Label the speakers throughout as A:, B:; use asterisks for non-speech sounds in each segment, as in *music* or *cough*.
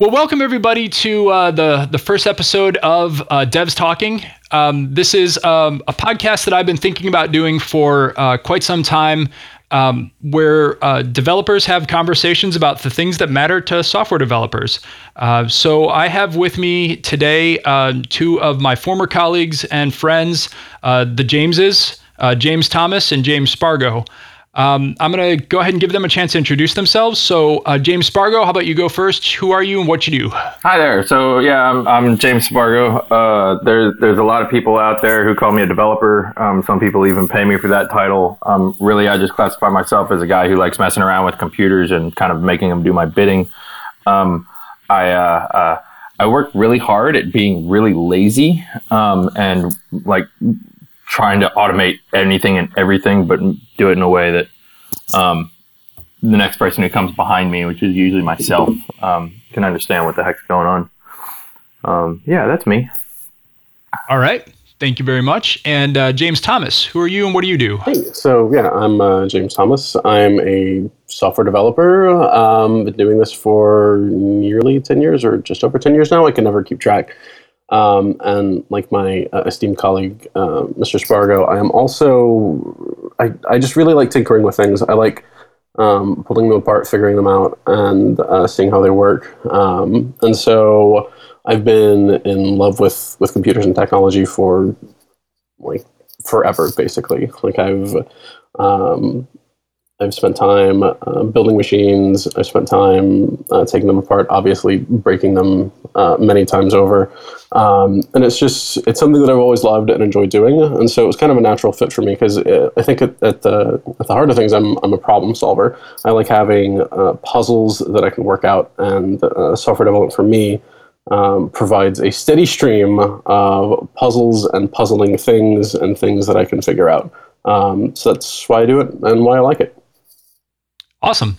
A: Well, welcome everybody to uh, the the first episode of uh, Devs Talking. Um, this is um, a podcast that I've been thinking about doing for uh, quite some time, um, where uh, developers have conversations about the things that matter to software developers. Uh, so I have with me today uh, two of my former colleagues and friends, the Jameses, James Thomas and James Spargo. Um, I'm going to go ahead and give them a chance to introduce themselves. So, uh, James Spargo, how about you go first? Who are you and what you do?
B: Hi there. So, yeah, I'm, I'm James Spargo. Uh, there's there's a lot of people out there who call me a developer. Um, some people even pay me for that title. Um, really, I just classify myself as a guy who likes messing around with computers and kind of making them do my bidding. Um, I uh, uh, I work really hard at being really lazy um, and like trying to automate anything and everything, but do it in a way that um, the next person who comes behind me, which is usually myself, um, can understand what the heck's going on. Um, yeah, that's me.
A: All right. Thank you very much. And uh, James Thomas, who are you and what do you do?
C: Hey, so yeah, I'm uh, James Thomas. I'm a software developer. Um, been doing this for nearly 10 years or just over 10 years now. I can never keep track. Um, and like my uh, esteemed colleague, uh, Mr. Spargo, I am also, I, I just really like tinkering with things. I like um, pulling them apart, figuring them out, and uh, seeing how they work. Um, and so I've been in love with, with computers and technology for like forever, basically. Like I've, um, I've spent time uh, building machines. I've spent time uh, taking them apart, obviously breaking them uh, many times over. Um, and it's just it's something that I've always loved and enjoyed doing. And so it was kind of a natural fit for me because uh, I think at, at, the at the heart of things, I'm I'm a problem solver. I like having uh, puzzles that I can work out, and uh, software development for me. Um, provides a steady stream of puzzles and puzzling things and things that I can figure out. Um, so that's why I do it and why I like it.
A: Awesome.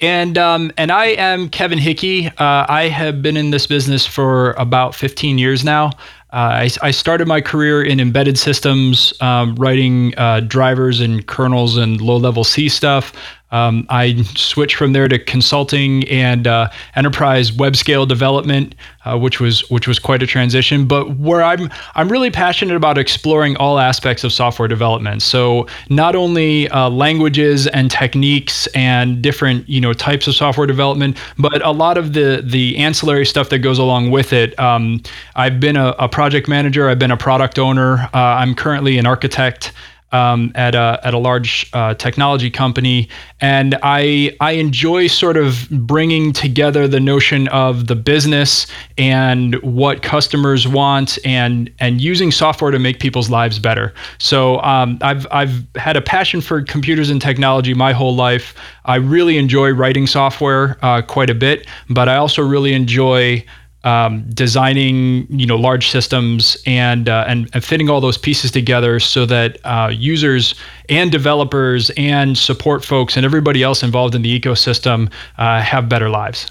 A: And um, and I am Kevin Hickey. Uh, I have been in this business for about 15 years now. Uh, I, I, started my career in embedded systems, um, writing uh, drivers and kernels and low-level C stuff. Um, I switched from there to consulting and uh, enterprise web scale development, uh, which was which was quite a transition. But where I'm I'm really passionate about exploring all aspects of software development. So not only uh, languages and techniques and different you know types of software development, but a lot of the the ancillary stuff that goes along with it. Um, I've been a, a, project manager. I've been a product owner. Uh, I'm currently an architect um, at a at a large uh, technology company, and I I enjoy sort of bringing together the notion of the business and what customers want, and and using software to make people's lives better. So um, I've I've had a passion for computers and technology my whole life. I really enjoy writing software uh, quite a bit, but I also really enjoy um, designing you know large systems and, uh, and, and fitting all those pieces together so that uh, users and developers and support folks and everybody else involved in the ecosystem uh, have better lives.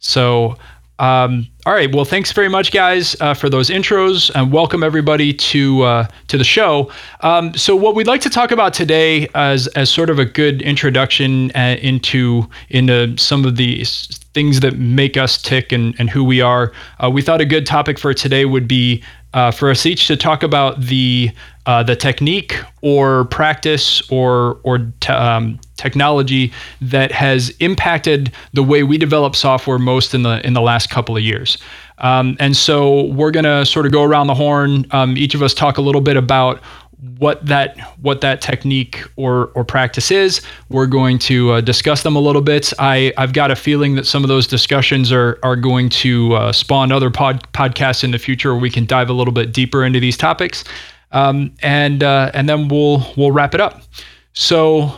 A: So. Um, all right. Well, thanks very much, guys, uh, for those intros, and welcome everybody to uh, to the show. Um, so, what we'd like to talk about today, as as sort of a good introduction uh, into into some of the things that make us tick and, and who we are. Uh, we thought a good topic for today would be uh, for us each to talk about the uh, the technique or practice or or te- um, technology that has impacted the way we develop software most in the in the last couple of years. Um, and so we're to sort of go around the horn. Um, each of us talk a little bit about what that what that technique or or practice is. We're going to uh, discuss them a little bit. I I've got a feeling that some of those discussions are are going to uh, spawn other pod, podcasts in the future where we can dive a little bit deeper into these topics, um, and uh, and then we'll we'll wrap it up. So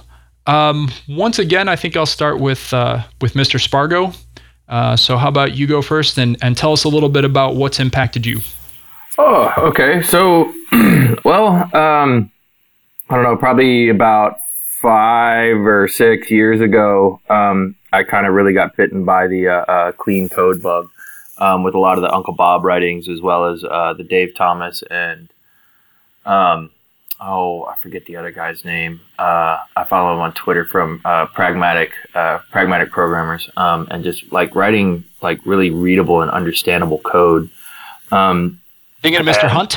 A: um, once again, I think I'll start with uh, with Mr. Spargo. Uh, so how about you go first and and tell us a little bit about what's impacted you.
B: Oh, okay. So, *clears throat* well, um, I don't know, probably about five or six years ago, um, I kind of really got bitten by the uh, uh, clean code bug um, with a lot of the Uncle Bob writings, as well as uh, the Dave Thomas and um, oh, I forget the other guy's name. Uh, I follow him on Twitter from uh, Pragmatic uh, Pragmatic Programmers, um, and just like writing like really readable and understandable code. Um,
A: Thinking of Mr. Hunt.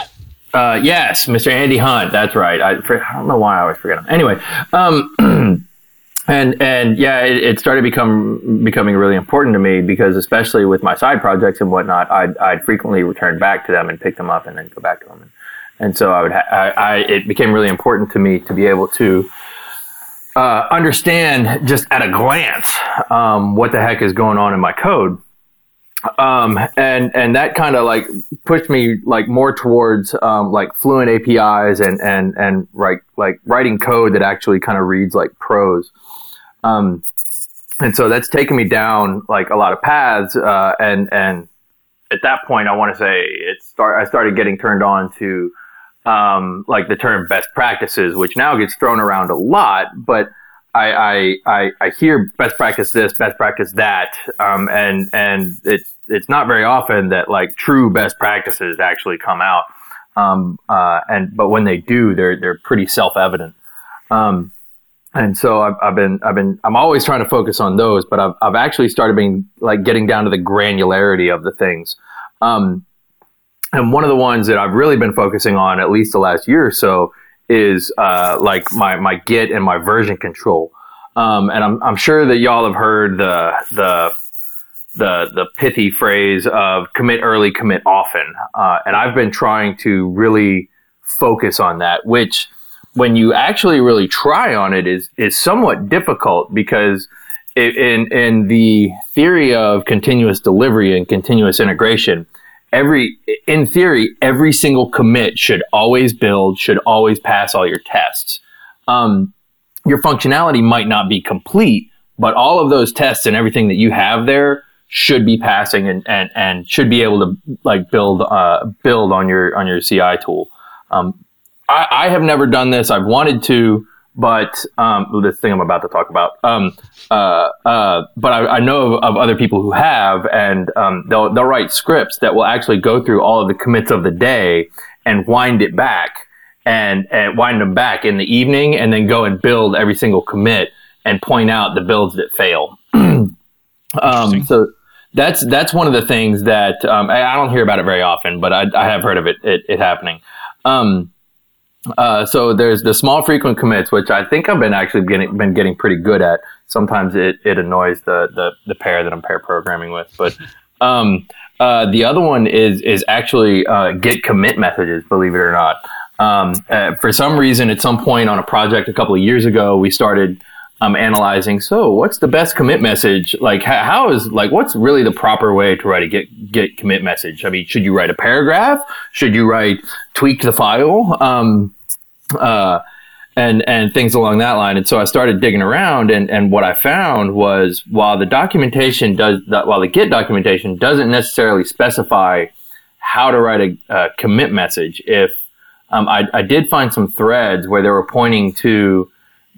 B: Uh, yes, Mr. Andy Hunt. That's right. I, I don't know why I always forget him. Anyway, um, *clears throat* and and yeah, it, it, started become becoming really important to me because especially with my side projects and whatnot, I'd, I'd frequently return back to them and pick them up and then go back to them. And, and so I would, ha- I, I, it became really important to me to be able to uh, understand just at a glance um, what the heck is going on in my code. Um, and and that kind of like pushed me like more towards um, like fluent APIs and and and like like writing code that actually kind of reads like prose. Um, and so that's taken me down like a lot of paths. Uh, and and at that point, I want to say it start. I started getting turned on to um, like the term best practices, which now gets thrown around a lot, but I, I, I, hear best practice this, best practice that, um, and and it's it's not very often that like true best practices actually come out, um, uh, and but when they do, they're they're pretty self evident, um, and so I've, I've been I've been I'm always trying to focus on those, but I've I've actually started being like getting down to the granularity of the things. Um, and one of the ones that I've really been focusing on, at least the last year or so, is uh, like my, my Git and my version control. Um, and I'm, I'm sure that y'all have heard the, the, the, the pithy phrase of commit early, commit often. Uh, and I've been trying to really focus on that, which when you actually really try on it is, is somewhat difficult because in, in the theory of continuous delivery and continuous integration, every in theory every single commit should always build should always pass all your tests um, your functionality might not be complete but all of those tests and everything that you have there should be passing and, and, and should be able to like build uh, build on your on your CI tool. Um, I, I have never done this. I've wanted to, but um, this thing I'm about to talk about. Um, uh, uh, but I, I know of, of, other people who have, and um, they'll they'll write scripts that will actually go through all of the commits of the day and wind it back and and wind them back in the evening, and then go and build every single commit and point out the builds that fail. *clears throat* Um, so that's that's one of the things that um, I, I, don't hear about it very often, but I, I have heard of it it, it happening. Um, uh, so there's the small frequent commits, which I think I've been actually getting been getting pretty good at. Sometimes it, it annoys the, the the pair that I'm pair programming with, but um, uh, the other one is is actually uh, git commit messages. Believe it or not, um, uh, for some reason, at some point on a project a couple of years ago, we started um, analyzing. So, what's the best commit message? Like, how, how is like what's really the proper way to write a git git commit message? I mean, should you write a paragraph? Should you write tweak the file? Um, uh, and and things along that line. And so I started digging around, and and what I found was while the documentation does while the Git documentation doesn't necessarily specify how to write a, a commit message, if um, I, I did find some threads where they were pointing to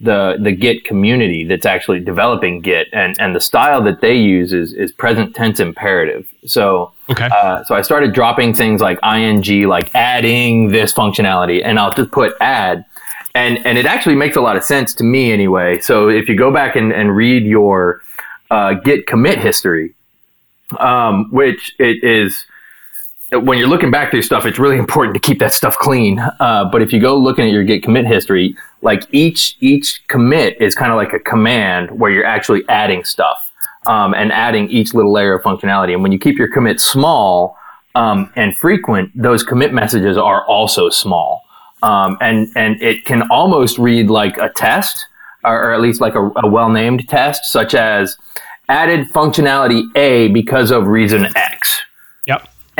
B: the the Git community that's actually developing Git, and and the style that they use is is present tense imperative. So
A: okay,
B: uh, so I started dropping things like ing, like adding this functionality, and I'll just put add, and and it actually makes a lot of sense to me anyway. So if you go back and and read your uh, Git commit history, um, which it is when you're looking back through stuff, it's really important to keep that stuff clean. Uh, but if you go looking at your Git commit history, like each each commit is kind of like a command where you're actually adding stuff um, and adding each little layer of functionality. And when you keep your commit small um, and frequent, those commit messages are also small. Um, and and it can almost read like a test, or, or at least like a, a well named test, such as added functionality A because of reason X.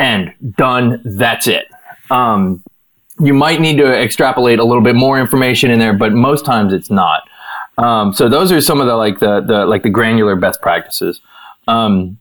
A: Yep.
B: And done. That's it. Um, you might need to extrapolate a little bit more information in there, but most times it's not. Um, so those are some of the like the, the like the granular best practices. Um,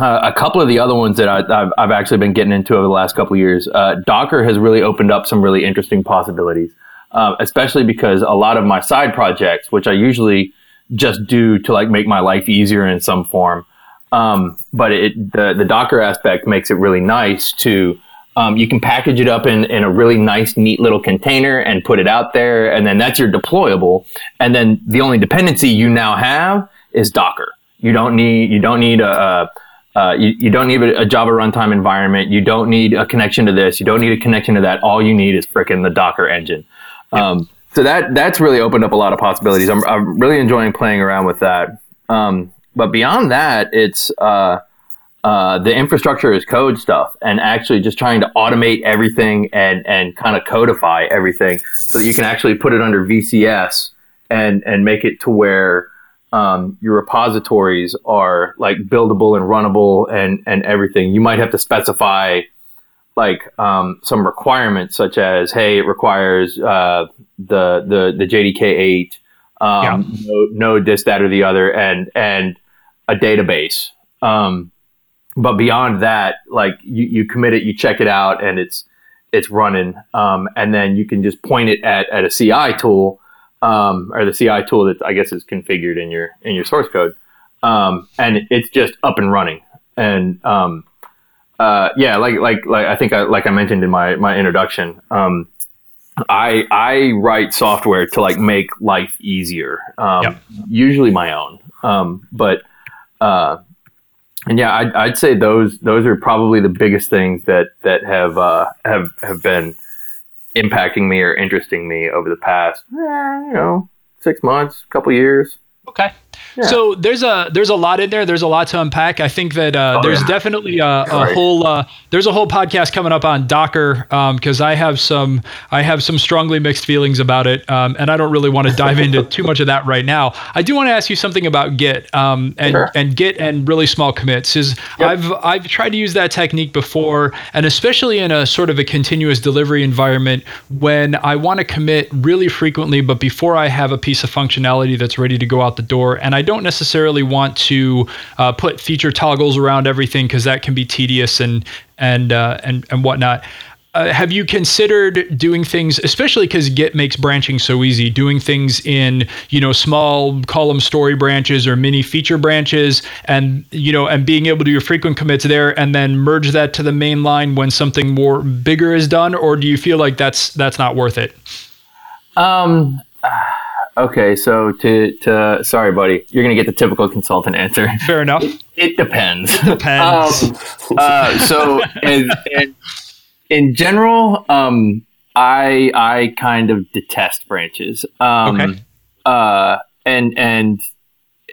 B: uh, a couple of the other ones that I, have I've actually been getting into over the last couple of years, uh, Docker has really opened up some really interesting possibilities, uh, especially because a lot of my side projects, which I usually just do to like make my life easier in some form, um, but it, the the Docker aspect makes it really nice to Um, you can package it up in, in a really nice, neat little container and put it out there, and then that's your deployable. And then the only dependency you now have is Docker. You don't need you don't need a, a uh, you, you don't need a Java runtime environment. You don't need a connection to this. You don't need a connection to that. All you need is freaking the Docker engine. Um, so that that's really opened up a lot of possibilities. I'm, I'm really enjoying playing around with that. Um, but beyond that, it's uh, uh, the infrastructure is code stuff, and actually just trying to automate everything and and kind of codify everything so that you can actually put it under VCS and and make it to where um, your repositories are like buildable and runnable and and everything. You might have to specify like um, some requirements such as hey, it requires uh, the the the JDK eight, um, yeah. node, node this that or the other, and and a database. Um, but beyond that, like you, you commit it, you check it out, and it's it's running, um, and then you can just point it at, at a CI tool um, or the CI tool that I guess is configured in your in your source code, um, and it's just up and running. And um, uh, yeah, like like like I think I, like I mentioned in my my introduction, um, I I write software to like make life easier. Um, yep. Usually my own, um, but uh, and yeah, I'd, I'd say those those are probably the biggest things that that have uh, have have been impacting me or interesting me over the past, eh, you know, six months, couple years.
A: Okay. So there's a there's a lot in there. There's a lot to unpack. I think that uh, oh, there's yeah. definitely a, a right. whole uh, there's a whole podcast coming up on Docker because um, I have some I have some strongly mixed feelings about it, um, and I don't really want to dive into *laughs* too much of that right now. I do want to ask you something about Git um, and sure. and Git and really small commits. Is yep. I've I've tried to use that technique before, and especially in a sort of a continuous delivery environment when I want to commit really frequently, but before I have a piece of functionality that's ready to go out the door, and I I don't necessarily want to uh, put feature toggles around everything because that can be tedious and and uh, and and whatnot. Uh, have you considered doing things, especially because Git makes branching so easy, doing things in you know small column story branches or mini feature branches, and you know, and being able to do your frequent commits there, and then merge that to the main line when something more bigger is done, or do you feel like that's that's not worth it?
B: Um. Okay, so to to sorry, buddy, you're gonna get the typical consultant answer.
A: Fair enough.
B: It, it depends.
A: It depends.
B: um, uh, so in, in, in general, um, I I kind of detest branches. Um, okay. Uh, and and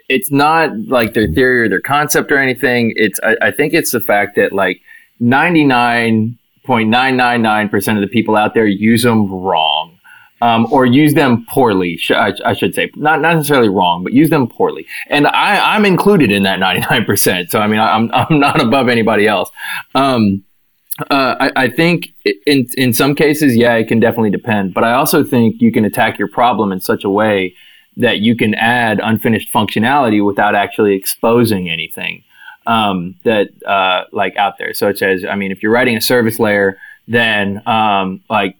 B: it's not like their theory or their concept or anything. It's I, I think it's the fact that like ninety nine point nine nine nine percent of the people out there use them wrong um, or use them poorly. Sh- I, I, should say, not not necessarily wrong, but use them poorly. And I, I'm included in that 99%. So I mean, I'm I'm not above anybody else. Um, uh, I, I, think in in some cases, yeah, it can definitely depend. But I also think you can attack your problem in such a way that you can add unfinished functionality without actually exposing anything um, that uh, like out there. Such as, I mean, if you're writing a service layer, then um, like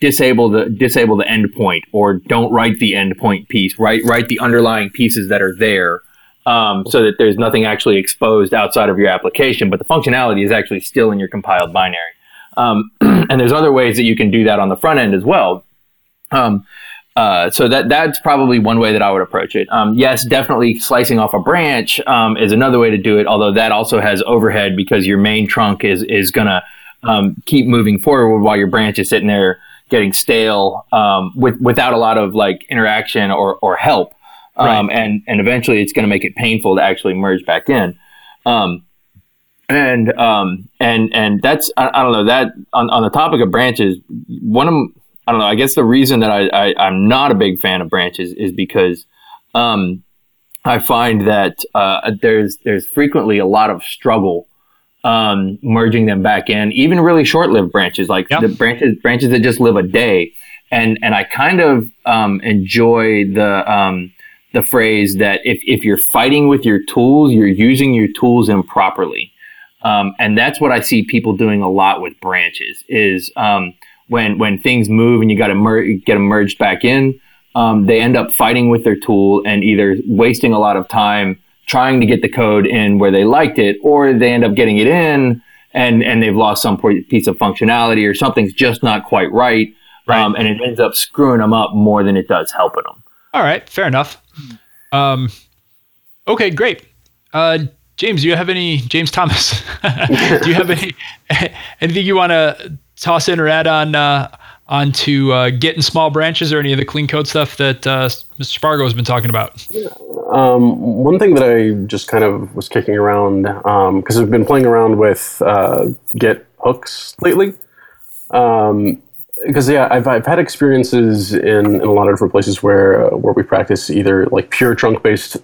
B: disable the disable the endpoint or don't write the endpoint piece. Write write the underlying pieces that are there, um, so that there's nothing actually exposed outside of your application, but the functionality is actually still in your compiled binary. Um, *clears throat* and there's other ways that you can do that on the front end as well. Um, uh, so that that's probably one way that I would approach it. Um, yes, definitely slicing off a branch um, is another way to do it. Although that also has overhead because your main trunk is is gonna um, keep moving forward while your branch is sitting there getting stale um, with without a lot of like interaction or, or help. Um, right. and and eventually it's going to make it painful to actually merge back in. Um, and um, and and that's I, I, don't know that on, on the topic of branches, one of I don't know. I guess the reason that I, I am not a big fan of branches is because um, I find that uh, there's there's frequently a lot of struggle um, merging them back in, even really short-lived branches, like yep. the branches branches that just live a day. And and I kind of um, enjoy the um, the phrase that if if you're fighting with your tools, you're using your tools improperly. Um, and that's what I see people doing a lot with branches is um, when when things move and you got to mer- get them merged back in, um, they end up fighting with their tool and either wasting a lot of time trying to get the code in where they liked it, or they end up getting it in and and they've lost some piece of functionality or something's just not quite right, right. Um, and it ends up screwing them up more than it does helping them.
A: All right, fair enough. Um, okay, great. Uh, James, do you have any James Thomas? *laughs* do you have any *laughs* anything you want to toss in or add on uh, onto uh, getting small branches or any of the clean code stuff that uh, Mr. Spargo has been talking about?
C: Um, one thing that I just kind of was kicking around because um, I've been playing around with uh, Git hooks lately. Um, because yeah, I've, I've had experiences in, in a lot of different places where uh, where we practice either like pure trunk based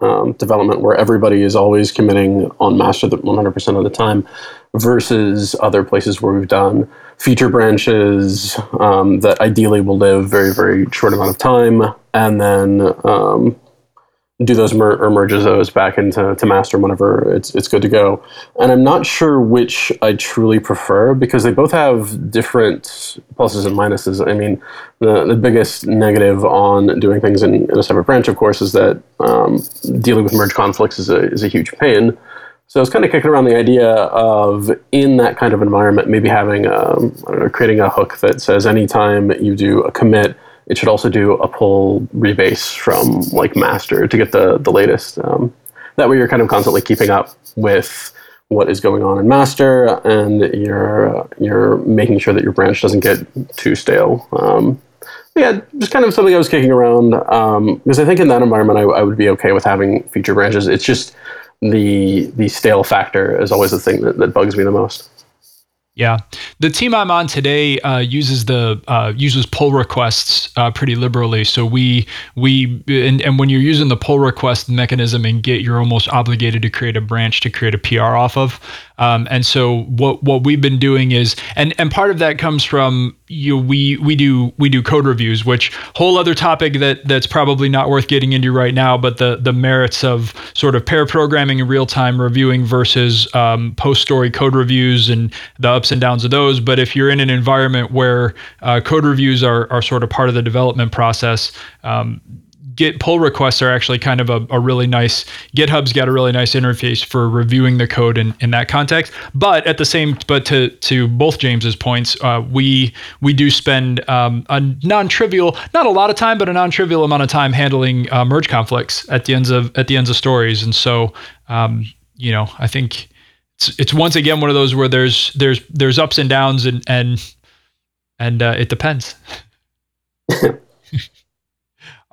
C: um, development where everybody is always committing on master 100% of the time versus other places where we've done feature branches um, that ideally will live very very short amount of time and then um, do those mer- or merges those back into to master whenever it's it's good to go. And I'm not sure which I truly prefer because they both have different pluses and minuses. I mean, the the biggest negative on doing things in, in a separate branch, of course, is that um, dealing with merge conflicts is a is a huge pain. So I was kind of kicking around the idea of in that kind of environment, maybe having um, know, creating a hook that says anytime you do a commit it should also do a pull rebase from like master to get the the latest. Um, that way, you're kind of constantly keeping up with what is going on in master, and you're you're making sure that your branch doesn't get too stale. Um, yeah, just kind of something I was kicking around because um, I think in that environment I, I would be okay with having feature branches. It's just the the stale factor is always the thing that, that bugs me the most.
A: Yeah, the team I'm on today uh, uses the uh, uses pull requests uh, pretty liberally. So we we and, and when you're using the pull request mechanism in Git, you're almost obligated to create a branch to create a PR off of. Um, and so what what we've been doing is, and and part of that comes from you. Know, we we do we do code reviews, which whole other topic that that's probably not worth getting into right now. But the the merits of sort of pair programming in real time reviewing versus um, post story code reviews and the ups and downs of those. But if you're in an environment where uh, code reviews are are sort of part of the development process. Um, Git pull requests are actually kind of a, a, really nice GitHub's got a really nice interface for reviewing the code in, in that context. But at the same, but to to both James's points, uh, we we do spend um, a non-trivial, not a lot of time, but a non-trivial amount of time handling uh, merge conflicts at the ends of at the ends of stories. And so, um, you know, I think it's it's once again one of those where there's there's there's ups and downs and and and uh, it depends. *laughs*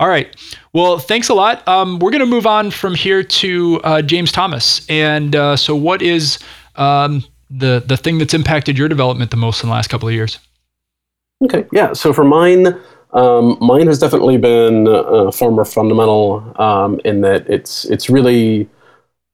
A: All right. Well, thanks a lot. Um, we're going to move on from here to uh, James Thomas. And uh, so, what is um, the the thing that's impacted your development the most in the last couple of years?
C: Okay. Yeah. So for mine, um, mine has definitely been uh, far more fundamental um, in that it's it's really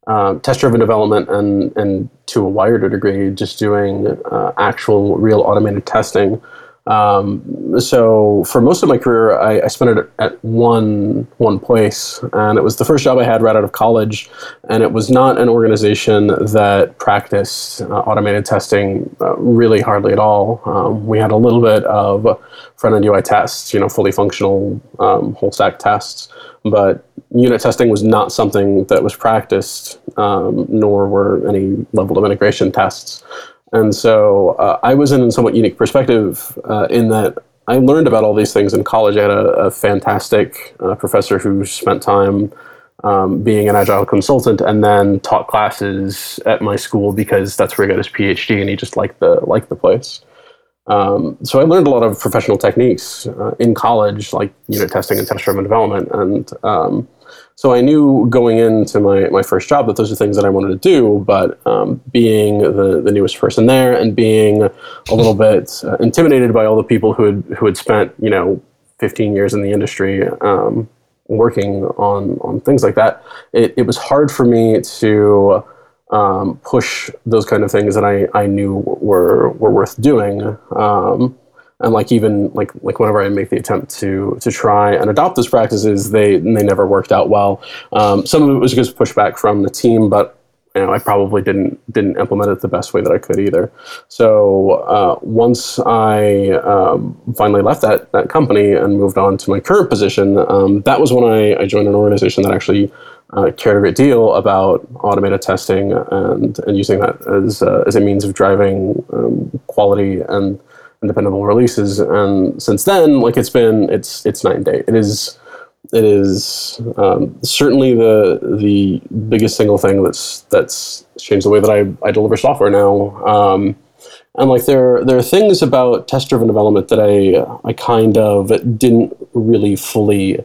C: uh, test-driven development and and to a wider degree, just doing uh, actual, real automated testing. Um, so for most of my career, I, I, spent it at one one place, and it was the first job I had right out of college. And it was not an organization that practiced uh, automated testing uh, really hardly at all. Um, we had a little bit of front end UI tests, you know, fully functional um, whole stack tests, but unit testing was not something that was practiced, um, nor were any level of integration tests. And so uh, I was in a somewhat unique perspective uh, in that I learned about all these things in college. I had a, a fantastic uh, professor who spent time um, being an agile consultant and then taught classes at my school because that's where he got his PhD and he just liked the liked the place. Um, so I learned a lot of professional techniques uh, in college, like unit testing and test-driven development, and um, so I knew going into my, my first job that those are things that I wanted to do, but um, being the, the newest person there and being a little *laughs* bit uh, intimidated by all the people who had, who had spent, you know, 15 years in the industry um, working on, on things like that, it, it was hard for me to um, push those kind of things that I, I knew were, were worth doing. Um, and like even like like whenever I make the attempt to to try and adopt those practices, they they never worked out well. Um, some of it was just pushback from the team, but you know I probably didn't didn't implement it the best way that I could either. So uh, once I um, finally left that that company and moved on to my current position, um, that was when I, I joined an organization that actually uh, cared a great deal about automated testing and, and using that as, uh, as a means of driving um, quality and, and dependable releases. And since then, like it's been, it's it's night and day. It is it is um, certainly the the biggest single thing that's that's changed the way that I, I deliver software now. Um, and like there there are things about test driven development that I I kind of didn't really fully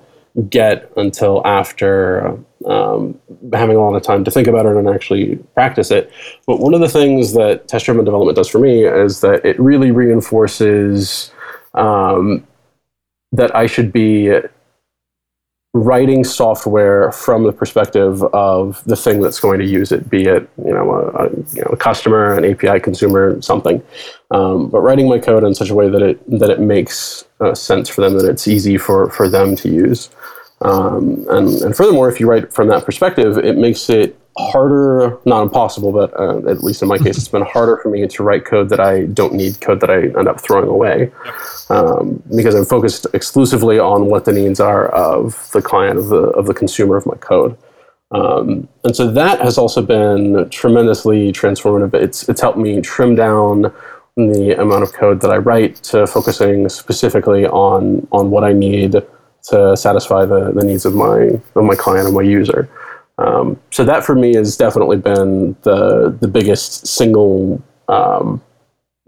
C: get until after um, having a lot of time to think about it and actually practice it. But one of the things that test driven development does for me is that it really reinforces um, that I should be writing software from the perspective of the thing that's going to use it, be it you know a, a you know, a customer, an API consumer, something. Um, but writing my code in such a way that it that it makes uh, sense for them, that it's easy for for them to use. Um, and, and furthermore, if you write from that perspective, it makes it harder, not impossible, but uh, at least in my case, it's been harder for me to write code that I don't need, code that I end up throwing away, um, because I'm focused exclusively on what the needs are of the client, of the of the consumer of my code. Um, and so that has also been tremendously transformative. It's it's helped me trim down the amount of code that I write to focusing specifically on on what I need to satisfy the, the needs of my of my client and my user. Um, so that for me has definitely been the the biggest single um,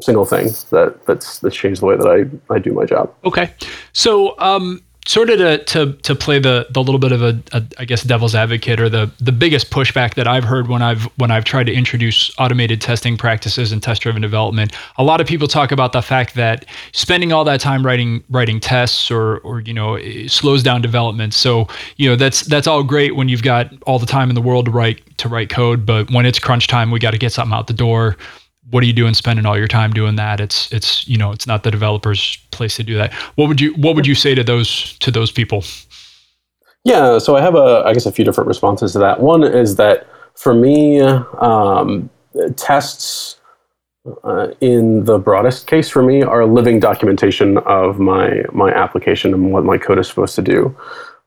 C: single thing that that's that's changed the way that I, I do my job.
A: Okay, so um, sort of to, to to play the the little bit of a, a I guess devil's advocate or the the biggest pushback that I've heard when I've when I've tried to introduce automated testing practices and test driven development. A lot of people talk about the fact that spending all that time writing writing tests or or you know slows down development. So you know that's that's all great when you've got all the time in the world to write to write code, but when it's crunch time, we got to get something out the door what are you doing spending all your time doing that? It's it's you know it's not the developer's place to do that. What would you what would you say to those to those people?
C: Yeah so i have a i guess a few different responses to that. One is that for me um, tests uh, in the broadest case for me are living documentation of my my application and what my code is supposed to do.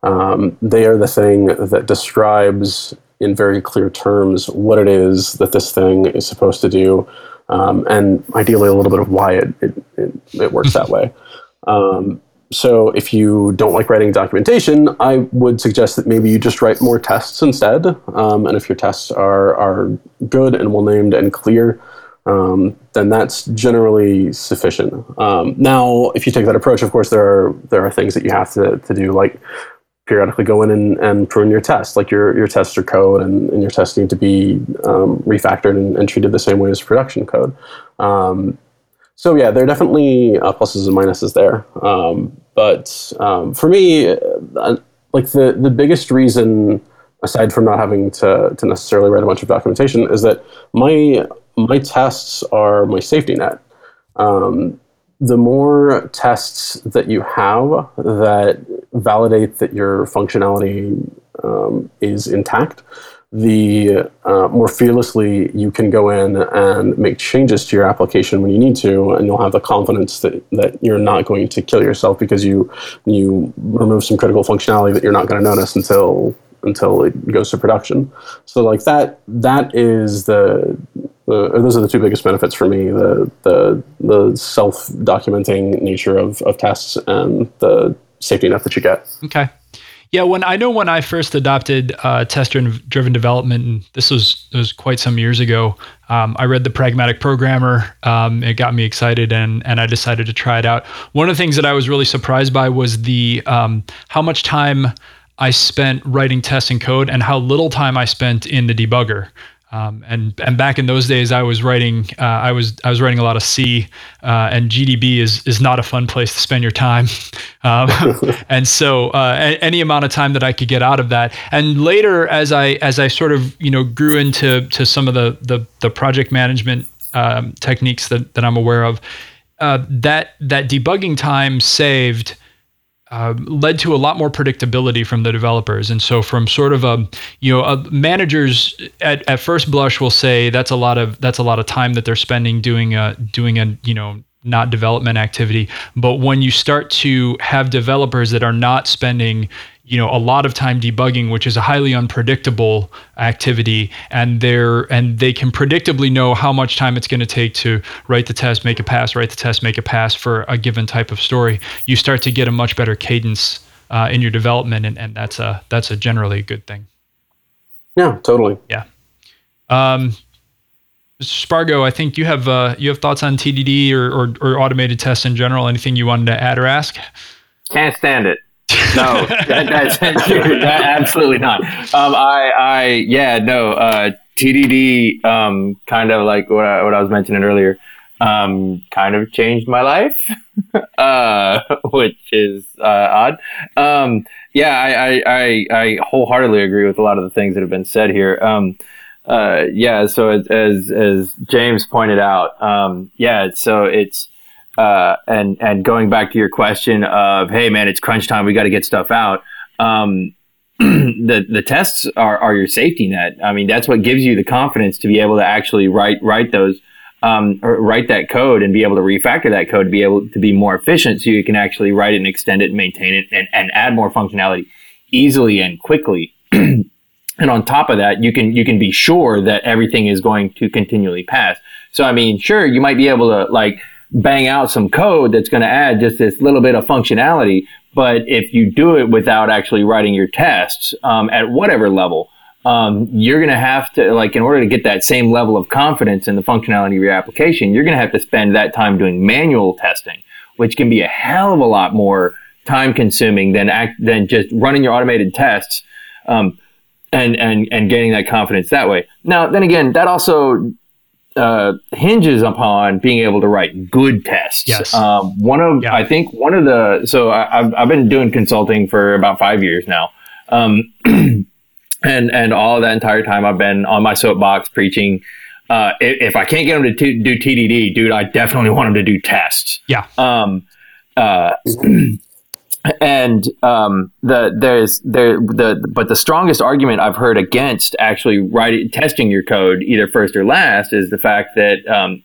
C: Um, they are the thing that describes in very clear terms what it is that this thing is supposed to do, um, and ideally a little bit of why it it, it, it works that way. *laughs* Um, so if you don't like writing documentation, I would suggest that maybe you just write more tests instead. Um, and if your tests are are good and well named and clear, um, then that's generally sufficient. Um, now, if you take that approach, of course, there are there are things that you have to, to do, like periodically go in and, and prune your tests. Like your, your tests are code and, and your tests need to be um, refactored and, and, treated the same way as production code. Um, so yeah, there are definitely uh, pluses and minuses there. Um, but um, for me, uh, like the, the biggest reason, aside from not having to, to necessarily write a bunch of documentation, is that my my tests are my safety net. Um, the more tests that you have that validate that your functionality um, is intact, the uh, more fearlessly you can go in and make changes to your application when you need to, and you'll have the confidence that, that you're not going to kill yourself because you you remove some critical functionality that you're not going to notice until until it goes to production. So like that that is the uh, those are the two biggest benefits for me: the the the self documenting nature of of tests and the safety net that you get.
A: Okay. Yeah, when I know when I first adopted uh, test-driven development, and this was was quite some years ago. Um, I read the Pragmatic Programmer. Um, it got me excited, and and I decided to try it out. One of the things that I was really surprised by was the um, how much time I spent writing tests and code, and how little time I spent in the debugger. Um, and and back in those days, I was writing uh, I was I was writing a lot of C, uh, and GDB is is not a fun place to spend your time, *laughs* um, *laughs* and so uh, any amount of time that I could get out of that, and later as I as I sort of you know grew into to some of the the, the project management um, techniques that that I'm aware of, uh, that that debugging time saved uh, led to a lot more predictability from the developers. And so, from sort of a you know, a, managers at, at first blush will say that's a lot of that's a lot of time that they're spending doing a doing a you know not development activity. But when you start to have developers that are not spending you know a lot of time debugging which is a highly unpredictable activity and they're and they can predictably know how much time it's going to take to write the test make a pass write the test make a pass for a given type of story you start to get a much better cadence uh, in your development and, and that's a that's a generally a good thing
C: yeah totally
A: yeah um, Mr. Spargo, I think you have uh, you have thoughts on TDD or, or, or automated tests in general. Anything you wanted to add or ask?
B: Can't stand it. No, *laughs* that, that's that, absolutely not. Um, I, I, yeah, no. Uh, TDD, um, kind of like what I, what I was mentioning earlier, um, kind of changed my life, *laughs* uh, which is uh, odd. Um, yeah, I, I, I, wholeheartedly agree with a lot of the things that have been said here. Um, uh, yeah, so as, as, as James pointed out, um, yeah, so it's uh, and and going back to your question of hey man, it's crunch time, we got to get stuff out. Um, *clears throat* the the tests are, are your safety net. I mean, that's what gives you the confidence to be able to actually write write those um, or write that code and be able to refactor that code to be able to be more efficient, so you can actually write it and extend it and maintain it and, and add more functionality easily and quickly. *clears throat* and on top of that, you can you can be sure that everything is going to continually pass. So I mean, sure, you might be able to like bang out some code that's going to add just this little bit of functionality. But if you do it without actually writing your tests um, at whatever level, um, you're going to have to, like, in order to get that same level of confidence in the functionality of your application, you're going to have to spend that time doing manual testing, which can be a hell of a lot more time consuming than act, than just running your automated tests. Um, and, and, and gaining that confidence that way. Now, then again, that also uh, hinges upon being able to write good tests.
A: Yes.
B: Um, one of yeah. I think one of the so I, have I've been doing consulting for about five years now, um, *clears throat* and and all that entire time I've been on my soapbox preaching. Uh, if, if, I can't get them to t- do TDD, dude, I definitely want them to do tests.
A: Yeah.
B: Um, uh, *clears throat* and um, the there's there the but the strongest argument I've heard against actually writing testing your code either first or last is the fact that um,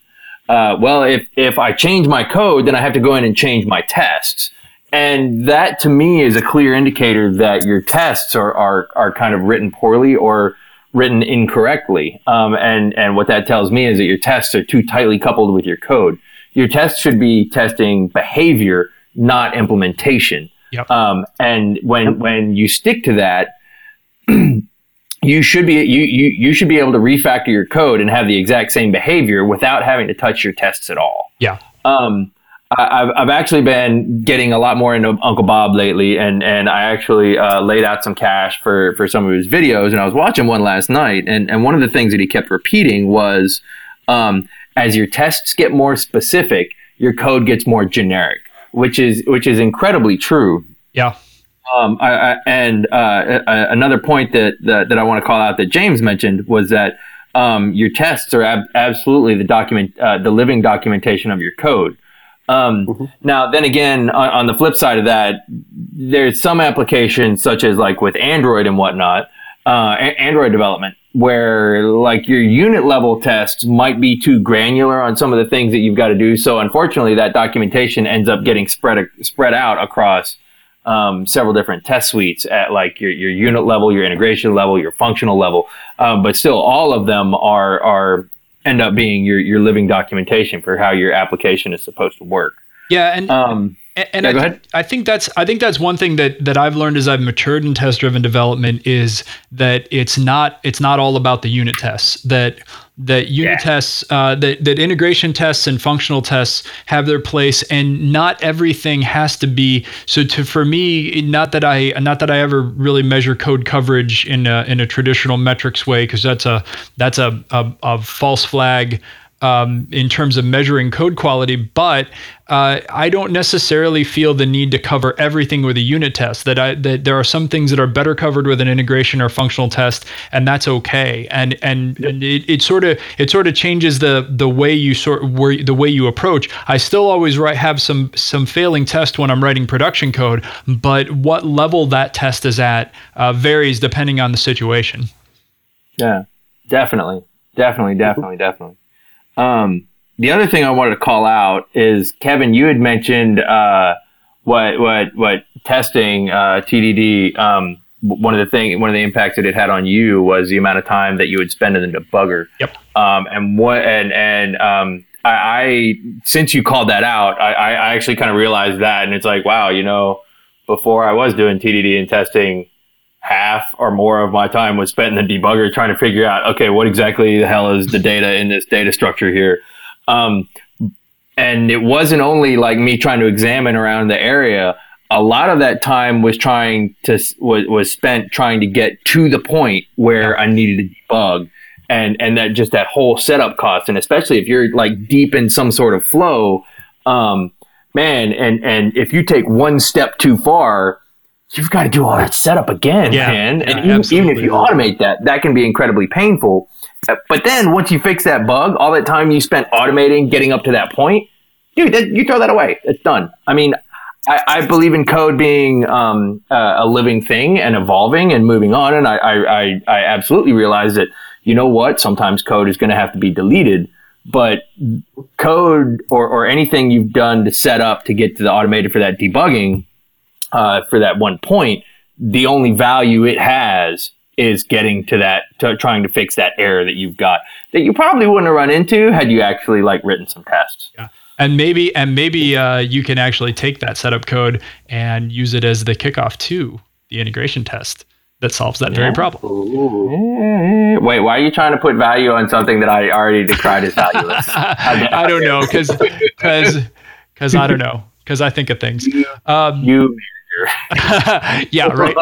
B: uh, well if if I change my code then I have to go in and change my tests. And that to me is a clear indicator that your tests are are, are kind of written poorly or written incorrectly. Um, and and what that tells me is that your tests are too tightly coupled with your code. Your tests should be testing behavior not implementation.
A: Yep.
B: Um, and when yep. when you stick to that, *clears throat* you should be you, you you should be able to refactor your code and have the exact same behavior without having to touch your tests at all.
A: Yeah.
B: Um, I, I've I've actually been getting a lot more into Uncle Bob lately, and and I actually uh, laid out some cash for for some of his videos, and I was watching one last night, and and one of the things that he kept repeating was, um, as your tests get more specific, your code gets more generic which is which is incredibly true.
A: Yeah.
B: Um, I, I, and uh, another point that, that, that I want to call out that James mentioned was that um, your tests are ab- absolutely the document, uh, the living documentation of your code. Um, mm-hmm. Now, then again, on, on, the flip side of that, there's some applications such as like with Android and whatnot, uh, Android development, where like your unit level tests might be too granular on some of the things that you've got to do. So unfortunately, that documentation ends up getting spread spread out across um, several different test suites at like your, your unit level, your integration level, your functional level. Um, but still, all of them are are end up being your your living documentation for how your application is supposed to work.
A: Yeah, and um, and, yeah, I, I, think that's I think that's one thing that that I've learned as I've matured in test driven development is that it's not it's not all about the unit tests that that unit yeah. tests uh, that that integration tests and functional tests have their place and not everything has to be so to for me not that I not that I ever really measure code coverage in a, in a traditional metrics way because that's a that's a, a, a false flag um, in terms of measuring code quality, but uh, I don't necessarily feel the need to cover everything with a unit test. That I that there are some things that are better covered with an integration or functional test, and that's okay. And and, yep. and it, it sort of it sort of changes the the way you sort where the way you approach. I still always write have some some failing test when I'm writing production code, but what level that test is at uh, varies depending on the situation.
B: Yeah, definitely, definitely, definitely, definitely. Um, the other thing I wanted to call out is Kevin, you had mentioned uh, what what what testing uh, TDD, um, one of the thing, one of the impacts that it had on you was the amount of time that you would spend in the debugger.
A: Yep.
B: Um, and what and and um, I, I since you called that out, I, I actually kind of realized that, and it's like, wow, you know, before I was doing TDD and testing, half or more of my time was spent in the debugger trying to figure out, okay, what exactly the hell is the data in this data structure here. Um, and it wasn't only like me trying to examine around the area. A lot of that time was trying to was, was spent trying to get to the point where I needed to debug. And and that just that whole setup cost. And especially if you're like deep in some sort of flow um, man and and if you take one step too far you've got to do all that setup again
A: yeah,
B: man
A: yeah,
B: and even, even if you automate that that can be incredibly painful uh, but then once you fix that bug all that time you spent automating getting up to that point dude that, you throw that away it's done i mean I, I, believe in code being um, uh, a living thing and evolving and moving on. And I, I, I absolutely realize that, you know what, sometimes code is going to have to be deleted. But code or, or anything you've done to set up to get to the automated for that debugging uh, for that one point, the only value it has is getting to that, to trying to fix that error that you've got that you probably wouldn't have run into had you actually like written some tests.
A: Yeah and maybe and maybe uh, you can actually take that setup code and use it as the kickoff to the integration test that solves that yeah. very problem.
B: Ooh. Wait, why are you trying to put value on something that I already decried as valueless? *laughs*
A: I don't know because because because I don't know because I think of things.
B: Um, you *laughs* *laughs*
A: yeah, right.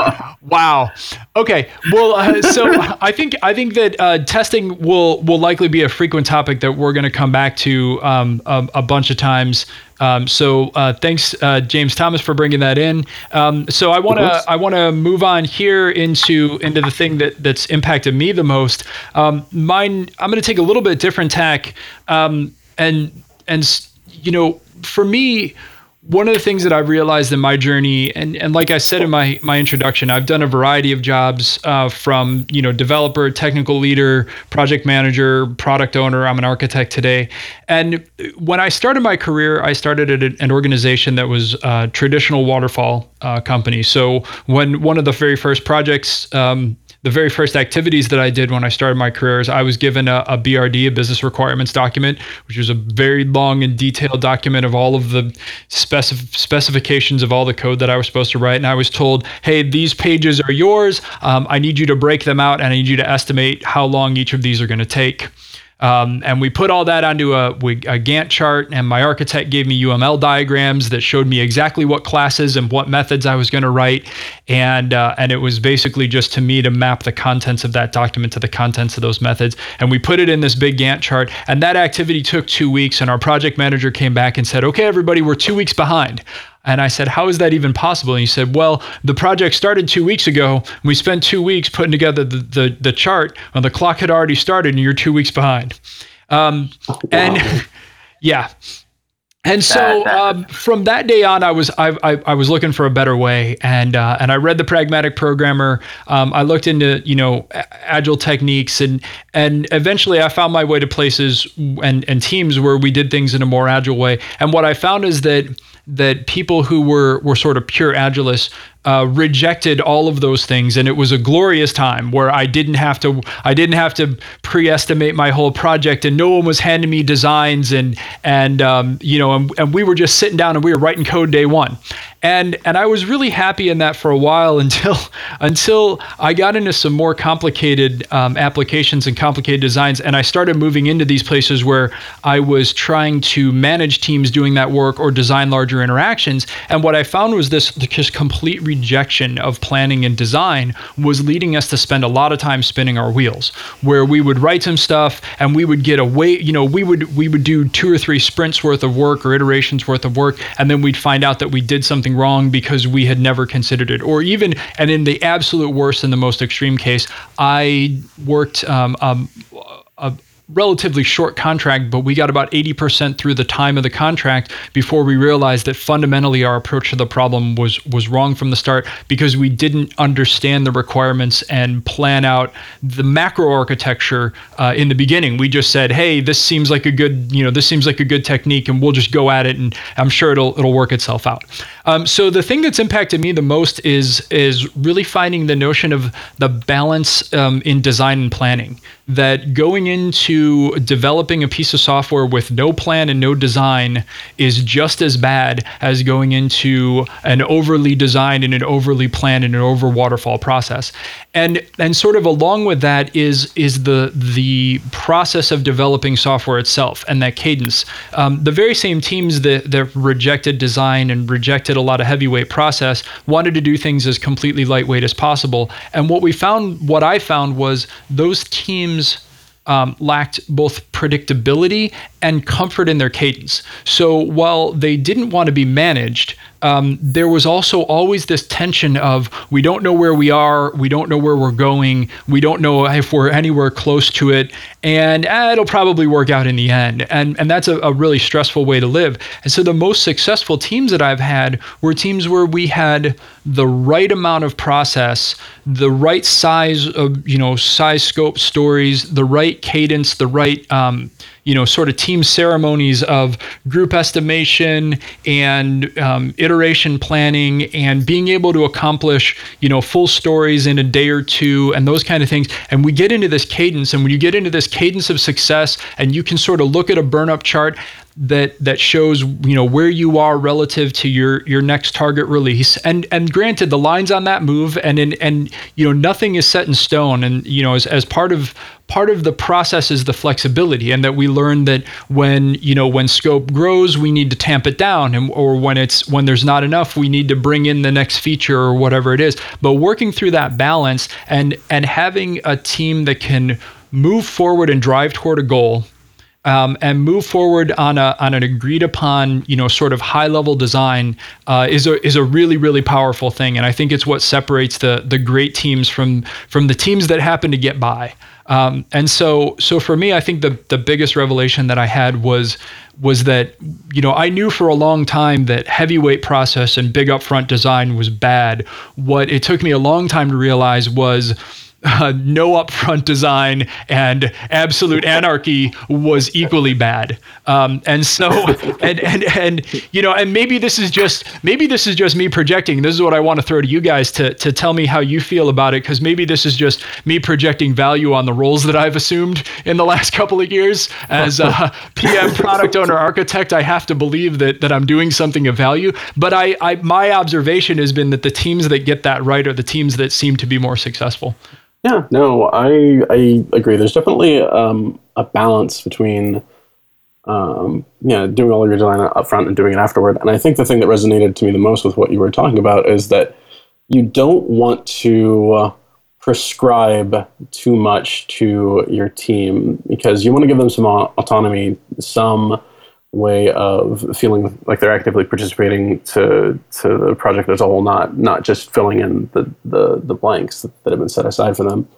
A: Wow. Okay. Well, uh, so *laughs* I think I think that uh, testing will will likely be a frequent topic that we're going to come back to um, a, a, bunch of times. Um, so uh, thanks, uh, James Thomas, for bringing that in. Um, so I want to I want to move on here into into the thing that that's impacted me the most. Um, mine. I'm going to take a little bit different tack, um, and and you know, for me one of the things that I've realized in my journey, and, and like I said in my, my introduction, I've done a variety of jobs uh, from, you know, developer, technical leader, project manager, product owner. I'm an architect today. And when I started my career, I started at an organization that was a traditional waterfall uh, company. So when one of the very first projects um, the very first activities that I did when I started my career is I was given a, a, BRD, a business requirements document, which was a very long and detailed document of all of the specif- specifications of all the code that I was supposed to write. And I was told, hey, these pages are yours. Um, I need you to break them out and I need you to estimate how long each of these are going to take. Um, and we put all that onto a, a, Gantt chart, and my architect gave me UML diagrams that showed me exactly what classes and what methods I was going to write. And, uh, and it was basically just to me to map the contents of that document to the contents of those methods. And we put it in this big Gantt chart. And that activity took two weeks. And our project manager came back and said, okay, everybody, we're two weeks behind. And I said, How is that even possible? And he said, Well, the project started two weeks ago. We spent two weeks putting together the, the, the chart, and the clock had already started, and you're two weeks behind. Um, wow. And *laughs* yeah. And so um, from that day on, I was I, I, I, was looking for a better way, and uh, and I read the Pragmatic Programmer. Um, I looked into you know agile techniques, and and eventually I found my way to places and and teams where we did things in a more agile way. And what I found is that that people who were were sort of pure agilists uh, rejected all of those things, and it was a glorious time where I didn't have to I didn't have to pre-estimate my whole project, and no one was handing me designs, and and um, you know, and, and we were just sitting down and we were writing code day one, and and I was really happy in that for a while *laughs* until until I got into some more complicated um, applications and complicated designs, and I started moving into these places where I was trying to manage teams doing that work or design larger interactions, and what I found was this just complete rejection of planning and design was leading us to spend a lot of time spinning our wheels, where we would write some stuff and we would get away, you know, we would we would do two or three sprints worth of work or iterations worth of work, and then we'd find out that we did something something wrong because we had never considered it. Or even, and in the absolute worst and the most extreme case, I worked um, um, a, relatively short contract, but we got about 80% through the time of the contract before we realized that fundamentally our approach to the problem was was wrong from the start because we didn't understand the requirements and plan out the macro architecture uh, in the beginning. We just said, "Hey, this seems like a good, you know, this seems like a good technique, and we'll just go at it, and I'm sure it'll it'll work itself out." Um, so the thing that's impacted me the most is is really finding the notion of the balance um, in design and planning. That going into developing a piece of software with no plan and no design is just as bad as going into an overly designed and an overly planned and an over waterfall process. And and sort of along with that is is the the process of developing software itself and that cadence. Um, the very same teams that that rejected design and rejected a lot of heavyweight process wanted to do things as completely lightweight as possible. And what we found, what I found was those teams um, lacked both predictability and comfort in their cadence. So while they didn't want to be managed, um, there was also always this tension of we don't know where we are, we don't know where we're going, we don't know if we're anywhere close to it, and eh, it'll probably work out in the end. And and that's a, a really stressful way to live. And so the most successful teams that I've had were teams where we had the right amount of process, the right size of you know size scope stories, the right cadence, the right um, you know, sort of team ceremonies of group estimation and um, iteration planning and being able to accomplish, you know, full stories in a day or two and those kind of things. And we get into this cadence, and when you get into this cadence of success, and you can sort of look at a burn up chart that that shows you know where you are relative to your your next target release. And and granted the lines on that move and and, and you know nothing is set in stone. And you know as, as part of part of the process is the flexibility and that we learn that when you know when scope grows we need to tamp it down. And or when it's when there's not enough we need to bring in the next feature or whatever it is. But working through that balance and and having a team that can move forward and drive toward a goal um, and move forward on a on an agreed upon you know sort of high level design uh, is a is a really really powerful thing and I think it's what separates the the great teams from from the teams that happen to get by um, and so, so for me, I think the the biggest revelation that I had was was that you know I knew for a long time that heavyweight process and big upfront design was bad. What it took me a long time to realize was uh, no upfront design and absolute anarchy was equally bad. Um, and so, *laughs* and, and, and, you know, and maybe this is just, maybe this is just me projecting. This is what I want to throw to you guys to, to tell me how you feel about it. Cause maybe this is just me projecting value on the roles that I've assumed in the last couple of years as a *laughs* PM product owner architect. I have to believe that, that I'm doing something of value, but I, I, my observation has been that the teams that get that right are the teams that seem to be more successful.
C: Yeah, no, I I agree. There's definitely um, a balance between um, yeah, doing all your design up front and doing it afterward. And I think the thing that resonated to me the most with what you were talking about is that you don't want to uh, prescribe too much to your team because you want to give them some autonomy, some way of feeling like they're actively participating to to the project as a whole, not not just filling in the the, the blanks that, have been set aside for them.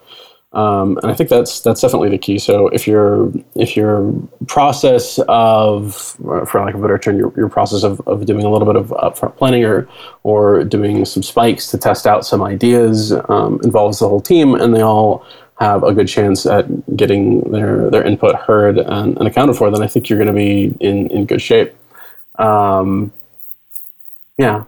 C: Um, and I think that's that's definitely the key. So if your if your process of, for lack of a better term, your, your process of, of doing a little bit of upfront planning or or doing some spikes to test out some ideas um, involves the whole team, and they all have a good chance at getting their their input heard and, and accounted for, then I think you're going to be in in good shape. Um, yeah,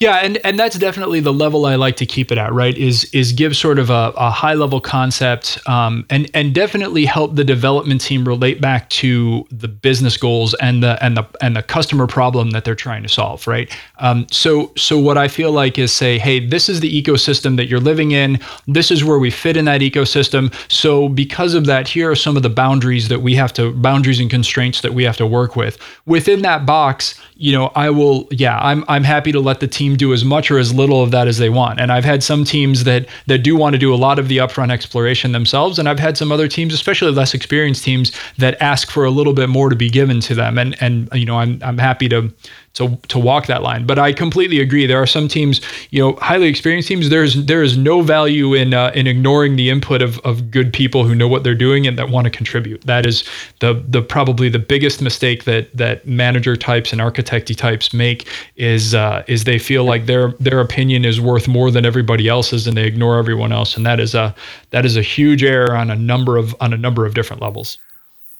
A: yeah, and and that's definitely the level I like to keep it at. Right, is is give sort of a, a high level concept, um, and and definitely help the development team relate back to the business goals and the and the and the customer problem that they're trying to solve. Right. Um, so so what I feel like is say, hey, this is the ecosystem that you're living in. This is where we fit in that ecosystem. So because of that, here are some of the boundaries that we have to boundaries and constraints that we have to work with within that box. You know, I will. Yeah, I'm I'm happy to let the team do as much or as little of that as they want. And I've had some teams that that do want to do a lot of the upfront exploration themselves, and I've had some other teams, especially less experienced teams, that ask for a little bit more to be given to them. And and you know, I'm I'm happy to to to walk that line. But I completely agree. There are some teams, you know, highly experienced teams. There's there is no value in uh, in ignoring the input of of good people who know what they're doing and that want to contribute. That is the the probably the biggest mistake that that manager types and architecty types make is uh, is they feel like their their opinion is worth more than everybody else's and they ignore everyone else. And that is a that is a huge error on a number of on a number of different levels.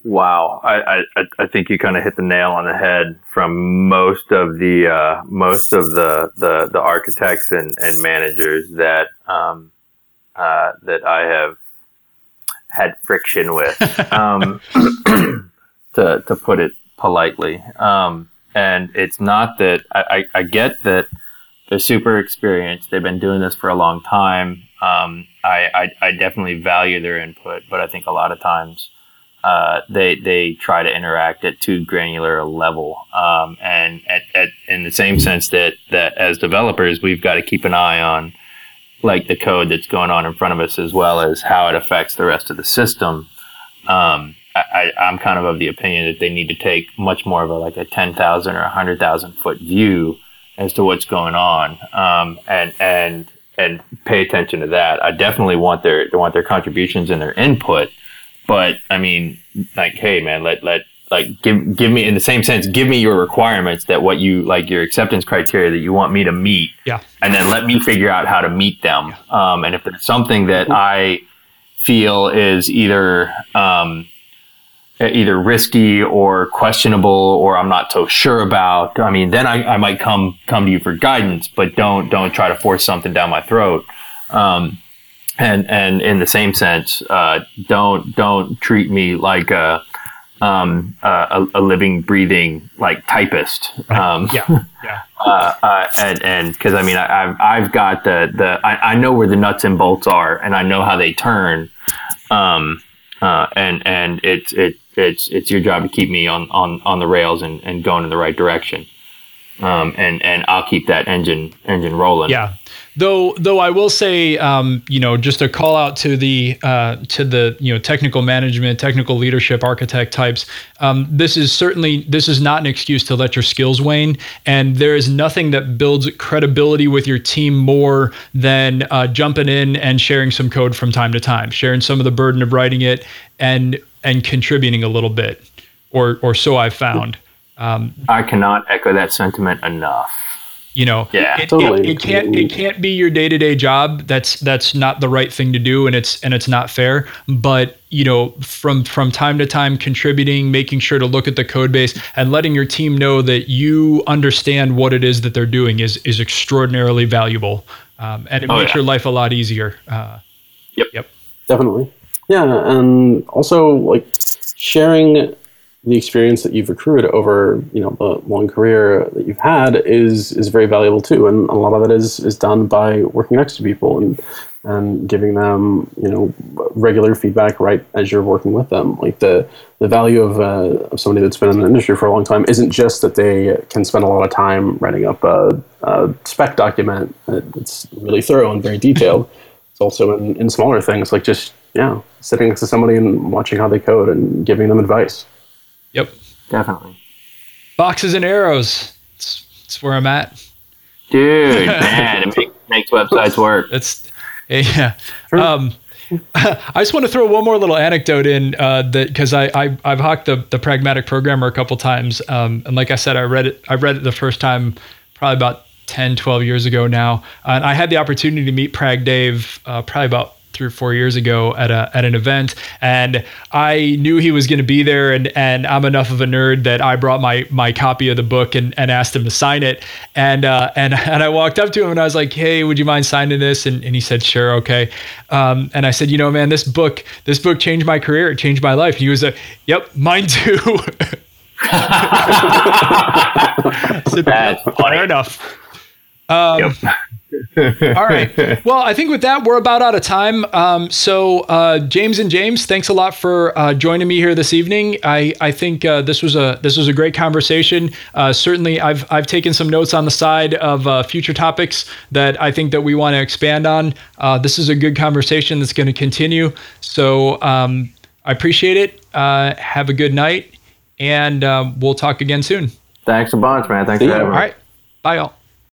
B: Wow, I, I, I think you kind of hit the nail on the head from most of the uh, most of the, the, the architects and, and managers that um, uh, that I have had friction with, *laughs* um, *clears throat* to to put it politely. Um, and it's not that I, I, I, get that they're super experienced; they've been doing this for a long time. Um, I, I I definitely value their input, but I think a lot of times uh, they they try to interact at too granular a level, um, and at, at, in the same sense that that as developers we've got to keep an eye on like the code that's going on in front of us as well as how it affects the rest of the system. Um, I, am kind of of the opinion that they need to take much more of a like a ten thousand or a hundred thousand foot view as to what's going on, um, and and and pay attention to that. I definitely want their want their contributions and their input but I mean, like, hey, man, let let like give give me in the same sense, give me your requirements that what you like your acceptance criteria that you want me to meet.
A: Yeah.
B: And then let me figure out how to meet them. Yeah. Um, and if it's something that I feel is either um, either risky or questionable or I'm not so sure about, I mean, then I, I might come come to you for guidance, but don't don't try to force something down my throat. Um, and and in the same sense, uh, don't don't treat me like a um, a, a, living, breathing like typist. Um,
A: yeah, *laughs* yeah.
B: Uh, uh, and and because I mean, I, have I've got the the I, I, know where the nuts and bolts are, and I know how they turn. Um, uh, and and it's it it's it's your job to keep me on on on the rails and, and going in the right direction. Um, and and I'll keep that engine engine rolling.
A: Yeah, Though, though I will say, um, you know, just a call out to the uh, to the you know technical management, technical leadership, architect types. Um, this is certainly this is not an excuse to let your skills wane, and there is nothing that builds credibility with your team more than uh, jumping in and sharing some code from time to time, sharing some of the burden of writing it, and and contributing a little bit, or or so I've found.
B: Um, I cannot echo that sentiment enough.
A: You know,
B: yeah,
A: it,
C: totally.
A: it, it can't it can't be your day to day job. That's that's not the right thing to do, and it's and it's not fair. But you know, from from time to time, contributing, making sure to look at the code base, and letting your team know that you understand what it is that they're doing is is extraordinarily valuable, um, and it oh, makes yeah. your life a lot easier. Uh,
B: yep,
A: yep,
C: definitely. Yeah, and also like sharing the experience that you've accrued over you know the long career that you've had is is very valuable too. And a lot of that is is done by working next to people and and giving them you know regular feedback right as you're working with them. Like the the value of, uh, of somebody that's been in the industry for a long time isn't just that they can spend a lot of time writing up a, a spec document that's really thorough and very detailed. It's also in, in smaller things like just yeah sitting next to somebody and watching how they code and giving them advice
A: Yep.
B: Definitely.
A: Boxes and arrows. It's, where I'm at.
B: Dude, *laughs* man, it make, makes websites work.
A: It's *laughs* yeah. Um, *laughs* I just want to throw one more little anecdote in uh, that because I, I have hawked the the pragmatic programmer a couple times, um, and like I said, I read it I read it the first time probably about 10, 12 years ago now, and I had the opportunity to meet Prag Dave uh, probably about three or four years ago at a at an event, and I knew he was going to be there, and and I'm enough of a nerd that I brought my my copy of the book and, and asked him to sign it, and uh, and *laughs* and I walked up to him and I was like, hey, would you mind signing this? And and he said, sure, okay. Um, and I said, you know, man, this book this book changed my career, it changed my life. He was like, yep, mine too. *laughs* *laughs*
B: said,
A: That's fair enough. Um, yep. *laughs* All right. Well, I think with that, we're about out of time. Um, so, uh, James and James, thanks a lot for uh, joining me here this evening. I, I think uh, this was a this was a great conversation. Uh, certainly, I've I've taken some notes on the side of uh, future topics that I think that we want to expand on. Uh, this is a good conversation that's going to continue. So, um, I appreciate it. have a good night, and we'll talk again soon.
B: Thanks a bunch, man. Thanks See for having me.
A: All right. Bye, all.